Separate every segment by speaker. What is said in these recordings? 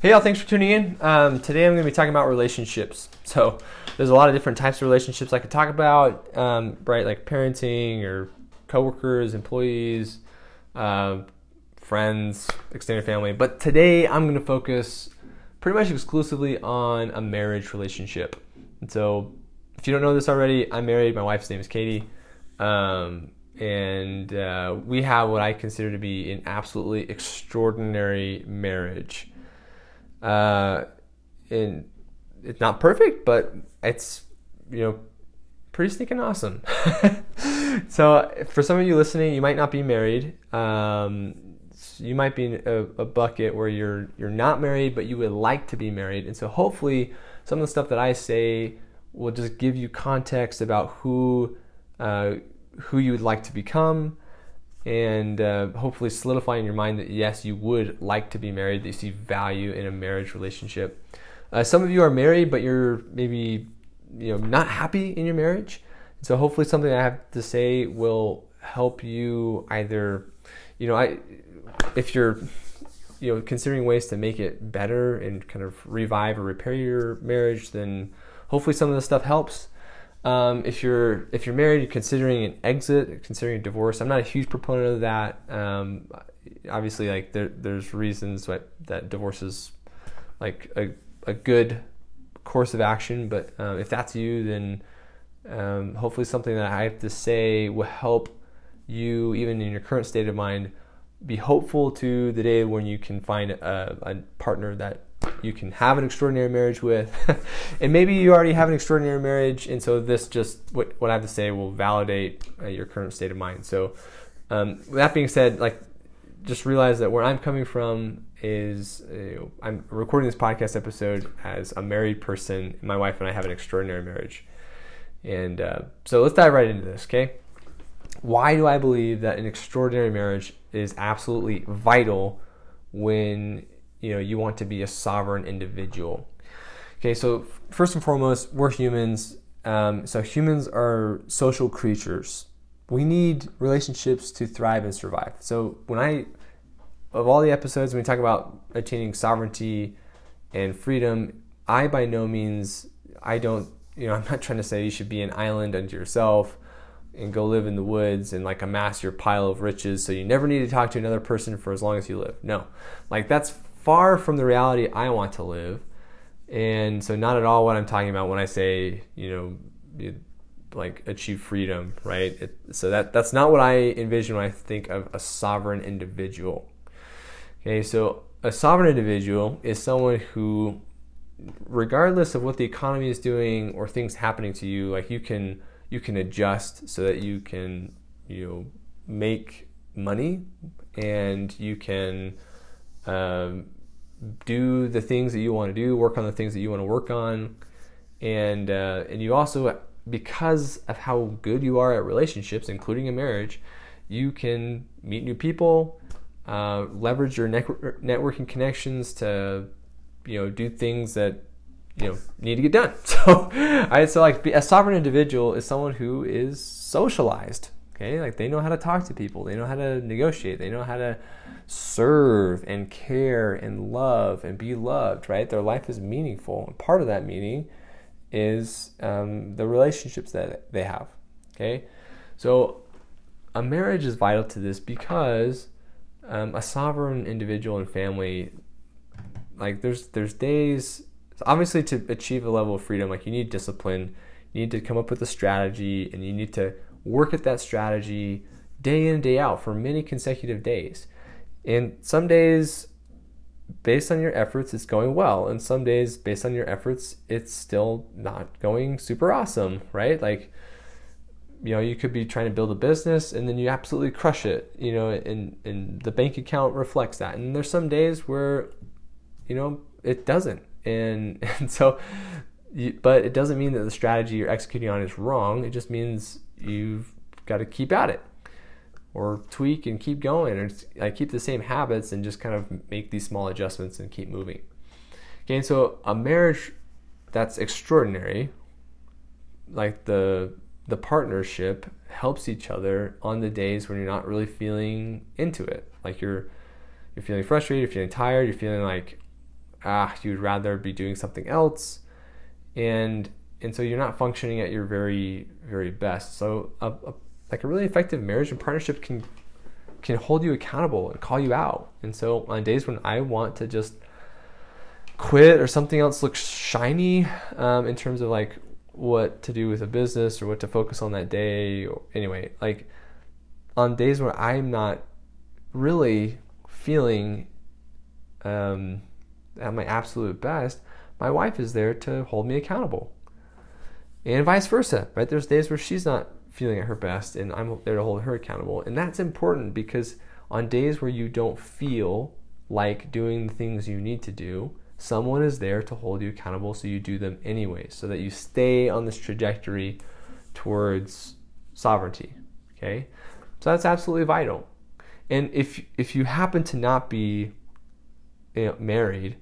Speaker 1: Hey, y'all, thanks for tuning in. Um, today I'm going to be talking about relationships. So, there's a lot of different types of relationships I could talk about, um, right? Like parenting or coworkers, employees, uh, friends, extended family. But today I'm going to focus pretty much exclusively on a marriage relationship. And so, if you don't know this already, I'm married. My wife's name is Katie. Um, and uh, we have what I consider to be an absolutely extraordinary marriage. Uh, and it's not perfect, but it's you know pretty sneaking awesome. so for some of you listening, you might not be married. Um, you might be in a, a, bucket where you're you're not married, but you would like to be married, and so hopefully some of the stuff that I say will just give you context about who uh, who you would like to become, and uh, hopefully solidify in your mind that yes, you would like to be married, that you see value in a marriage relationship. Uh, some of you are married, but you're maybe you know not happy in your marriage. So hopefully, something I have to say will help you either, you know, I if you're you know considering ways to make it better and kind of revive or repair your marriage, then hopefully some of this stuff helps. Um, if you're if you're married, you're considering an exit, considering a divorce. I'm not a huge proponent of that. Um, obviously, like there, there's reasons that, that divorce is like a, a good course of action. But um, if that's you, then um, hopefully something that I have to say will help you, even in your current state of mind, be hopeful to the day when you can find a, a partner that you can have an extraordinary marriage with. and maybe you already have an extraordinary marriage, and so this just what, what I have to say will validate uh, your current state of mind. So, um, that being said, like just realize that where I'm coming from is uh, I'm recording this podcast episode as a married person. My wife and I have an extraordinary marriage. And uh, so let's dive right into this, okay? Why do I believe that an extraordinary marriage is absolutely vital when you know you want to be a sovereign individual. Okay, so first and foremost, we're humans. Um, so humans are social creatures. We need relationships to thrive and survive. So when I, of all the episodes, when we talk about attaining sovereignty and freedom, I by no means, I don't, you know, I'm not trying to say you should be an island unto yourself and go live in the woods and like amass your pile of riches so you never need to talk to another person for as long as you live. No, like that's far from the reality I want to live. And so, not at all what I'm talking about when I say, you know, like achieve freedom, right? It, so that that's not what I envision when I think of a sovereign individual. Okay, so a sovereign individual is someone who, regardless of what the economy is doing or things happening to you, like you can you can adjust so that you can you know make money and you can um, do the things that you want to do, work on the things that you want to work on, and uh, and you also because of how good you are at relationships, including a marriage, you can meet new people, uh, leverage your networking connections to you know do things that you know need to get done. So I so like a sovereign individual is someone who is socialized. Okay, like they know how to talk to people, they know how to negotiate, they know how to serve and care and love and be loved, right? Their life is meaningful. And part of that meaning is um, the relationships that they have, okay? So a marriage is vital to this because um, a sovereign individual and family, like there's there's days, obviously to achieve a level of freedom, like you need discipline, you need to come up with a strategy, and you need to work at that strategy day in and day out for many consecutive days. And some days, based on your efforts, it's going well. And some days, based on your efforts, it's still not going super awesome, right? Like, you know, you could be trying to build a business and then you absolutely crush it, you know, and, and the bank account reflects that. And there's some days where, you know, it doesn't. And, and so, but it doesn't mean that the strategy you're executing on is wrong. It just means you've got to keep at it or tweak and keep going or like keep the same habits and just kind of make these small adjustments and keep moving. Okay, and so a marriage that's extraordinary, like the the partnership helps each other on the days when you're not really feeling into it. Like you're you're feeling frustrated, you're feeling tired, you're feeling like ah, you'd rather be doing something else, and and so you're not functioning at your very very best. So a, a like a really effective marriage and partnership can can hold you accountable and call you out. And so on days when I want to just quit or something else looks shiny um, in terms of like what to do with a business or what to focus on that day. Or, anyway, like on days where I'm not really feeling um, at my absolute best, my wife is there to hold me accountable. And vice versa, right? There's days where she's not feeling at her best and I'm there to hold her accountable. And that's important because on days where you don't feel like doing the things you need to do, someone is there to hold you accountable so you do them anyway, so that you stay on this trajectory towards sovereignty. Okay? So that's absolutely vital. And if if you happen to not be you know, married,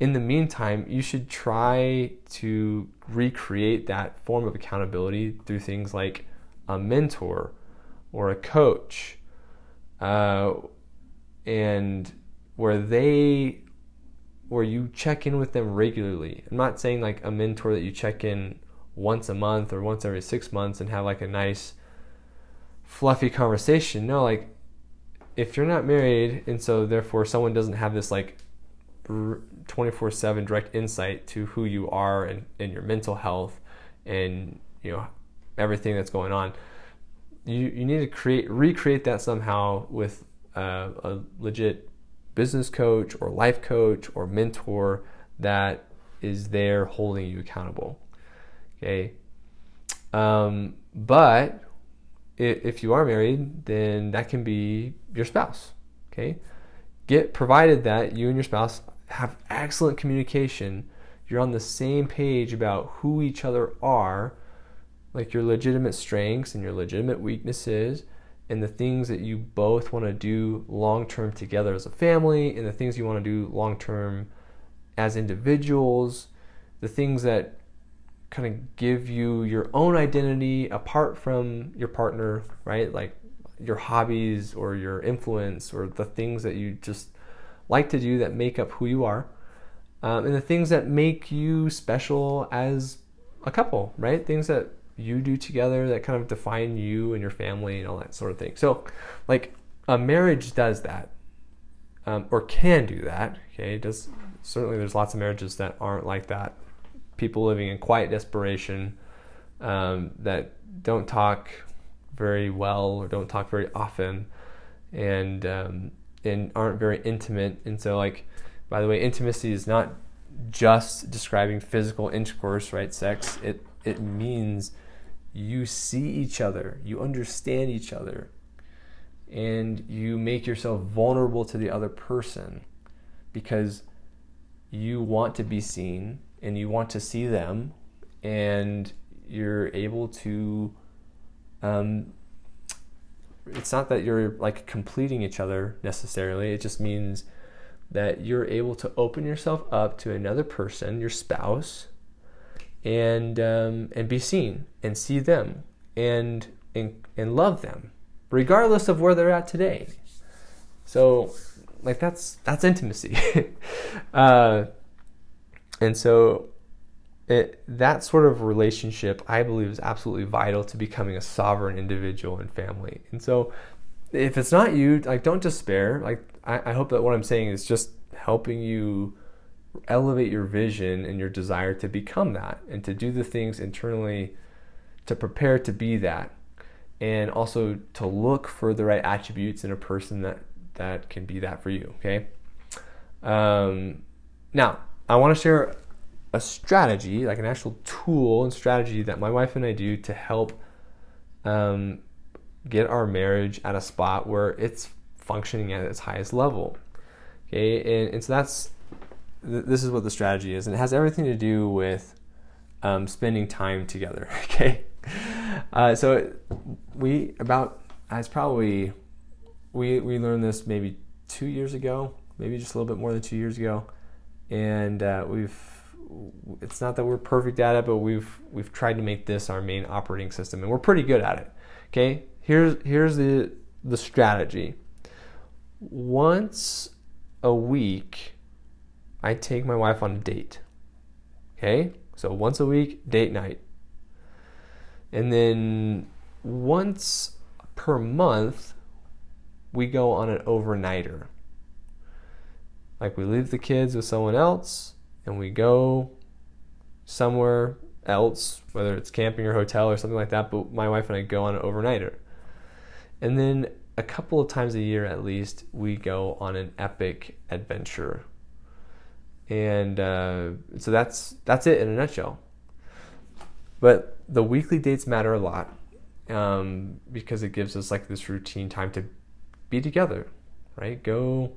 Speaker 1: in the meantime, you should try to recreate that form of accountability through things like a mentor or a coach, uh, and where they, where you check in with them regularly. I'm not saying like a mentor that you check in once a month or once every six months and have like a nice, fluffy conversation. No, like if you're not married and so therefore someone doesn't have this like 24 7 direct insight to who you are and, and your mental health and you know everything that's going on. You, you need to create recreate that somehow with uh, a legit business coach or life coach or mentor that is there holding you accountable okay? Um, but if you are married then that can be your spouse okay? Get provided that you and your spouse have excellent communication, you're on the same page about who each other are, like your legitimate strengths and your legitimate weaknesses, and the things that you both want to do long term together as a family, and the things you want to do long term as individuals, the things that kind of give you your own identity apart from your partner, right? Like your hobbies or your influence or the things that you just like to do that make up who you are, um, and the things that make you special as a couple, right? Things that you do together that kind of define you and your family and all that sort of thing. So, like a marriage does that, um, or can do that. Okay, it does certainly. There's lots of marriages that aren't like that. People living in quiet desperation um, that don't talk very well or don't talk very often, and um, and aren't very intimate. And so, like, by the way, intimacy is not just describing physical intercourse, right? Sex. It it means you see each other, you understand each other, and you make yourself vulnerable to the other person because you want to be seen and you want to see them, and you're able to um, it's not that you're like completing each other necessarily. It just means that you're able to open yourself up to another person, your spouse, and um, and be seen and see them and, and and love them, regardless of where they're at today. So, like that's that's intimacy, uh, and so it, that sort of relationship, I believe, is absolutely vital to becoming a sovereign individual and family. And so, if it's not you, like, don't despair. Like, I, I hope that what I'm saying is just helping you elevate your vision and your desire to become that and to do the things internally to prepare to be that and also to look for the right attributes in a person that that can be that for you okay um, now i want to share a strategy, like an actual tool and strategy that my wife and I do to help um, get our marriage at a spot where it's functioning at its highest level. Okay, and, and so that's th- this is what the strategy is, and it has everything to do with um, spending time together. Okay, uh, so we about it's probably we we learned this maybe two years ago, maybe just a little bit more than two years ago, and uh, we've it's not that we're perfect at it, but we've we've tried to make this our main operating system, and we're pretty good at it. Okay, here's here's the the strategy. Once a week, I take my wife on a date. Okay? So once a week, date night. And then once per month, we go on an overnighter. Like we leave the kids with someone else and we go somewhere else, whether it's camping or hotel or something like that, but my wife and I go on an overnighter. And then a couple of times a year at least, we go on an epic adventure. And uh, so that's that's it in a nutshell. But the weekly dates matter a lot um, because it gives us like this routine time to be together, right? Go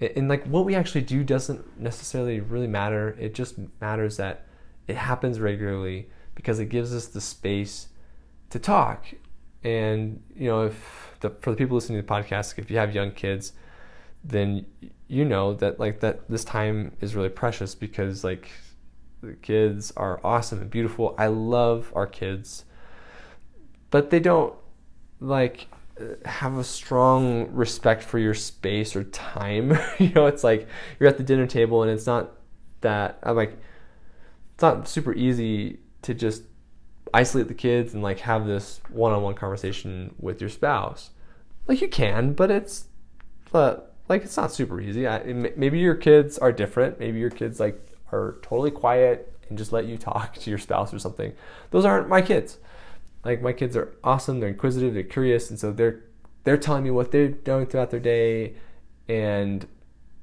Speaker 1: and like what we actually do doesn't necessarily really matter. It just matters that it happens regularly because it gives us the space to talk. And you know, if the, for the people listening to the podcast, if you have young kids, then you know that like that this time is really precious because like the kids are awesome and beautiful. I love our kids, but they don't like have a strong respect for your space or time. you know, it's like you're at the dinner table and it's not that I'm like it's not super easy to just isolate the kids and like have this one-on-one conversation with your spouse. Like you can, but it's but like it's not super easy. I, maybe your kids are different. Maybe your kids like are totally quiet and just let you talk to your spouse or something. Those aren't my kids. Like my kids are awesome. They're inquisitive. They're curious, and so they're they're telling me what they're doing throughout their day, and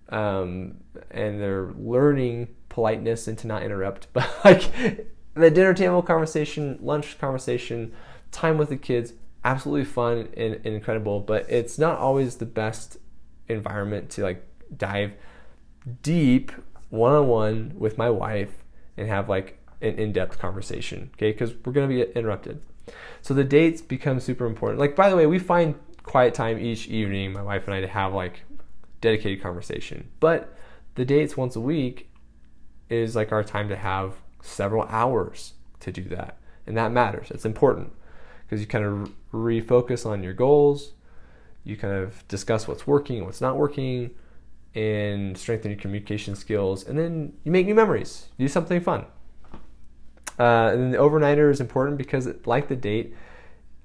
Speaker 1: um, and they're learning politeness and to not interrupt. But like the dinner table conversation, lunch conversation, time with the kids, absolutely fun and, and incredible. But it's not always the best environment to like dive deep one on one with my wife and have like an in depth conversation. Okay, because we're gonna be interrupted. So the dates become super important. Like by the way, we find quiet time each evening, my wife and I, to have like dedicated conversation. But the dates once a week is like our time to have several hours to do that. And that matters. It's important because you kind of refocus on your goals, you kind of discuss what's working and what's not working, and strengthen your communication skills, and then you make new memories. do something fun. Uh, and the overnighter is important because, like the date,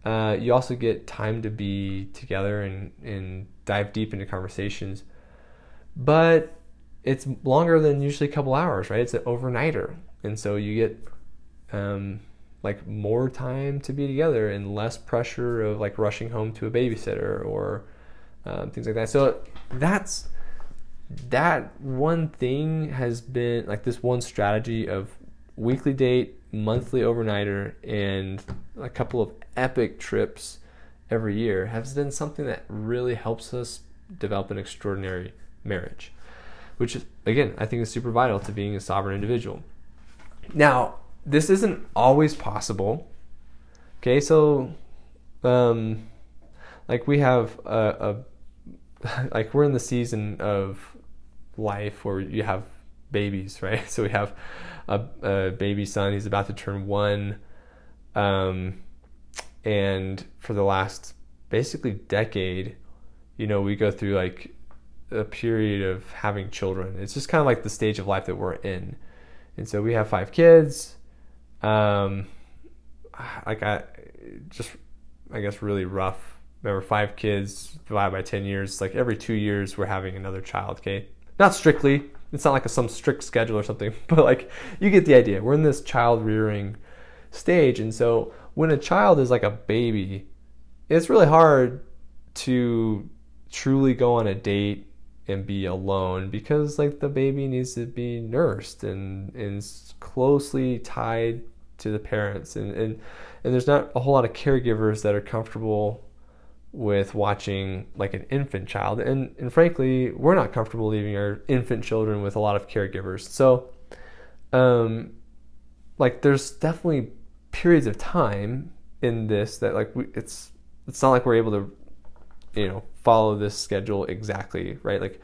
Speaker 1: uh, you also get time to be together and, and dive deep into conversations. But it's longer than usually a couple hours, right? It's an overnighter. And so you get um, like more time to be together and less pressure of like rushing home to a babysitter or um, things like that. So that's that one thing has been like this one strategy of weekly date monthly overnighter and a couple of epic trips every year has been something that really helps us develop an extraordinary marriage, which is, again, I think is super vital to being a sovereign individual. Now, this isn't always possible. Okay, so, um, like we have a, a like we're in the season of life where you have babies, right? So we have a, a baby son. He's about to turn one. Um, and for the last basically decade, you know, we go through like a period of having children. It's just kind of like the stage of life that we're in. And so we have five kids. Um, I just, I guess, really rough. Remember, five kids divided by 10 years. Like every two years, we're having another child, okay? Not strictly, it's not like a, some strict schedule or something, but like you get the idea. We're in this child rearing stage, and so when a child is like a baby, it's really hard to truly go on a date and be alone because like the baby needs to be nursed and and closely tied to the parents and and and there's not a whole lot of caregivers that are comfortable with watching like an infant child. And and frankly we're not comfortable leaving our infant children with a lot of caregivers. So um like there's definitely periods of time in this that like we, it's it's not like we're able to you know follow this schedule exactly right? Like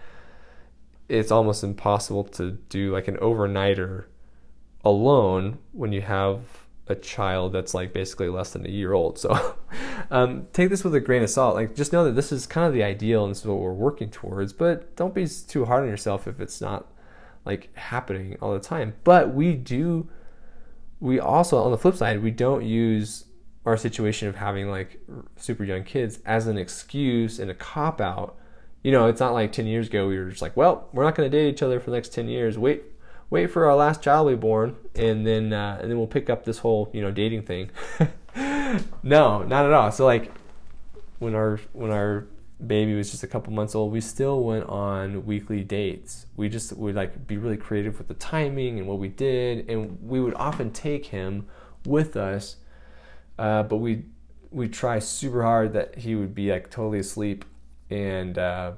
Speaker 1: it's almost impossible to do like an overnighter alone when you have a child that's like basically less than a year old. So um, take this with a grain of salt. Like just know that this is kind of the ideal and this is what we're working towards. But don't be too hard on yourself if it's not like happening all the time. But we do we also on the flip side, we don't use our situation of having like super young kids as an excuse and a cop out. You know, it's not like 10 years ago we were just like, well, we're not going to date each other for the next 10 years. Wait, wait for our last child to be born, and then uh, and then we'll pick up this whole you know dating thing. no, not at all. So like when our when our baby was just a couple months old, we still went on weekly dates. We just would like be really creative with the timing and what we did, and we would often take him with us, uh, but we we try super hard that he would be like totally asleep, and uh,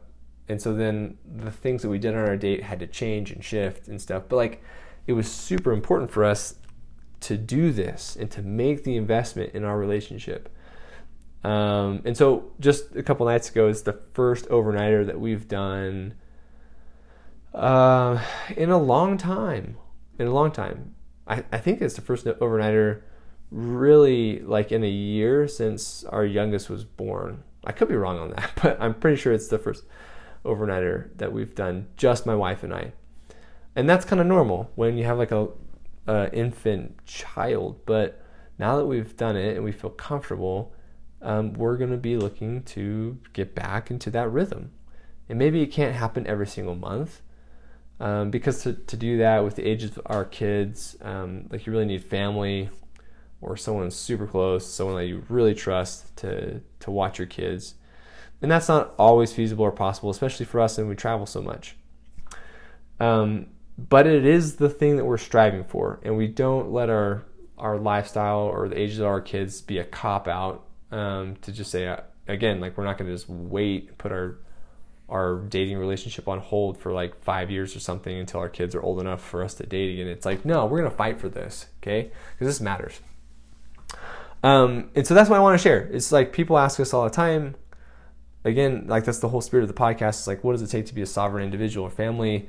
Speaker 1: and so then the things that we did on our date had to change and shift and stuff. But like it was super important for us to do this and to make the investment in our relationship um, and so just a couple nights ago is the first overnighter that we've done uh, in a long time. In a long time. I, I think it's the first overnighter really like in a year since our youngest was born. I could be wrong on that, but I'm pretty sure it's the first overnighter that we've done, just my wife and I. And that's kind of normal when you have like a, a infant child. But now that we've done it and we feel comfortable, um, we're going to be looking to get back into that rhythm. And maybe it can't happen every single month um, because to, to do that with the ages of our kids, um, like you really need family or someone super close, someone that you really trust to, to watch your kids. And that's not always feasible or possible, especially for us and we travel so much. Um, but it is the thing that we're striving for, and we don't let our our lifestyle or the ages of our kids be a cop out um, to just say uh, again, like we're not going to just wait, and put our our dating relationship on hold for like five years or something until our kids are old enough for us to date again. It's like no, we're going to fight for this, okay? Because this matters. Um, and so that's what I want to share. It's like people ask us all the time. Again, like that's the whole spirit of the podcast. It's like, what does it take to be a sovereign individual or family?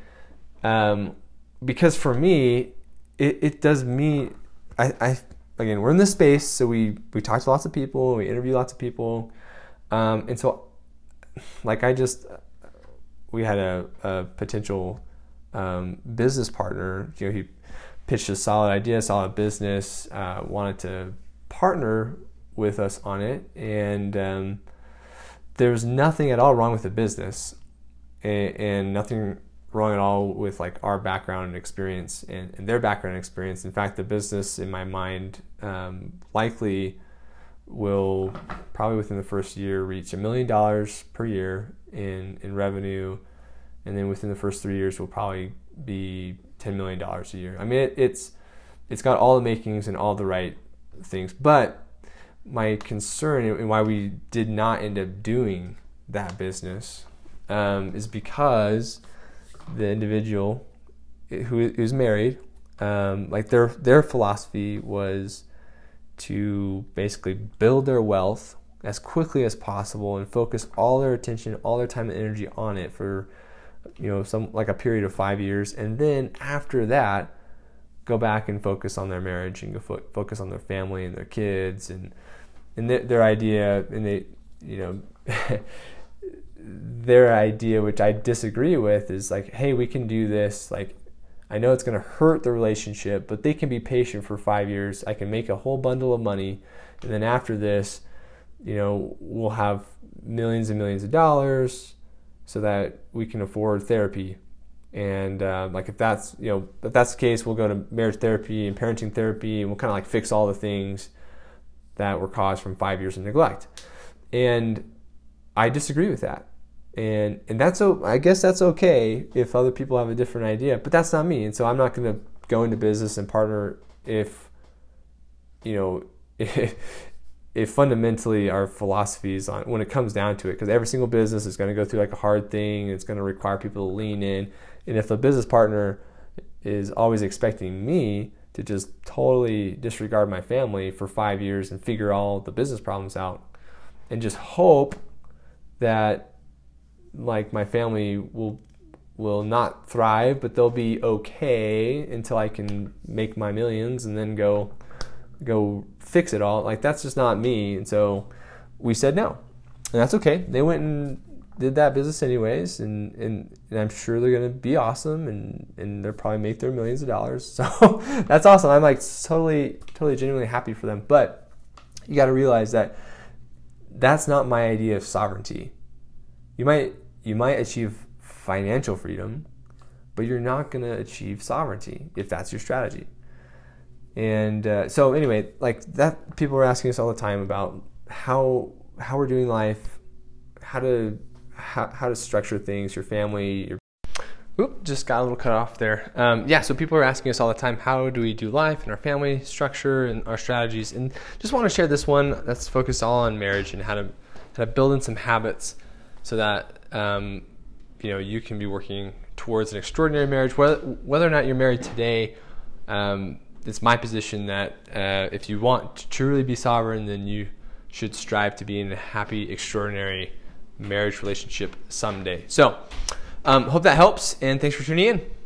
Speaker 1: Um, because for me, it, it does me. I, I again, we're in this space, so we we talk to lots of people, we interview lots of people, um, and so like I just we had a, a potential um, business partner. You know, he pitched a solid idea, solid business, uh, wanted to partner with us on it, and there was nothing at all wrong with the business, and, and nothing wrong at all with like our background and experience and, and, their background and experience. In fact, the business in my mind um, likely will probably within the first year reach a million dollars per year in in revenue, and then within the first three years will probably be ten million dollars a year. I mean, it, it's it's got all the makings and all the right things, but my concern and why we did not end up doing that business um, is because the individual who's married, um, like their their philosophy was to basically build their wealth as quickly as possible and focus all their attention, all their time and energy on it for you know some like a period of five years, and then after that, go back and focus on their marriage and go fo- focus on their family and their kids and and their, idea and they you know their idea, which I disagree with, is like, hey, we can do this. Like, I know it's going to hurt the relationship, but they can be patient for five years. I can make a whole bundle of money. And then after this, you know, we'll have millions and millions of dollars so that we can afford therapy. And uh, like, if that's, you know, if that's the case, we'll go to marriage therapy and parenting therapy and we'll kind of like fix all the things that were caused from five years of neglect. And I disagree with that. And and that's I guess that's okay if other people have a different idea, but that's not me, and so I'm not going to go into business and partner if you know if, if fundamentally our philosophies on when it comes down to it, because every single business is going to go through like a hard thing, it's going to require people to lean in, and if a business partner is always expecting me to just totally disregard my family for five years and figure all the business problems out and just hope that like my family will will not thrive, but they'll be okay until I can make my millions and then go go fix it all. Like that's just not me. And so we said no. And that's okay. They went and did that business anyways, and, and, and I'm sure they're gonna be awesome, and and they'll probably make their millions of dollars. So that's awesome. I'm like totally, totally, genuinely happy for them. But you got to realize that that's not my idea of sovereignty. You might you might achieve financial freedom, but you're not gonna achieve sovereignty if that's your strategy. And uh, so anyway, like that, people are asking us all the time about how how we're doing life, how to how, how to structure things, your family, your Oop, just got a little cut off there. Um, yeah, so people are asking us all the time, how do we do life and our family structure and our strategies? And just want to share this one that's focused all on marriage and how to how to build in some habits so that um, you know you can be working towards an extraordinary marriage. Whether whether or not you're married today, um, it's my position that uh, if you want to truly be sovereign, then you should strive to be in a happy, extraordinary marriage relationship someday. So, um, hope that helps, and thanks for tuning in.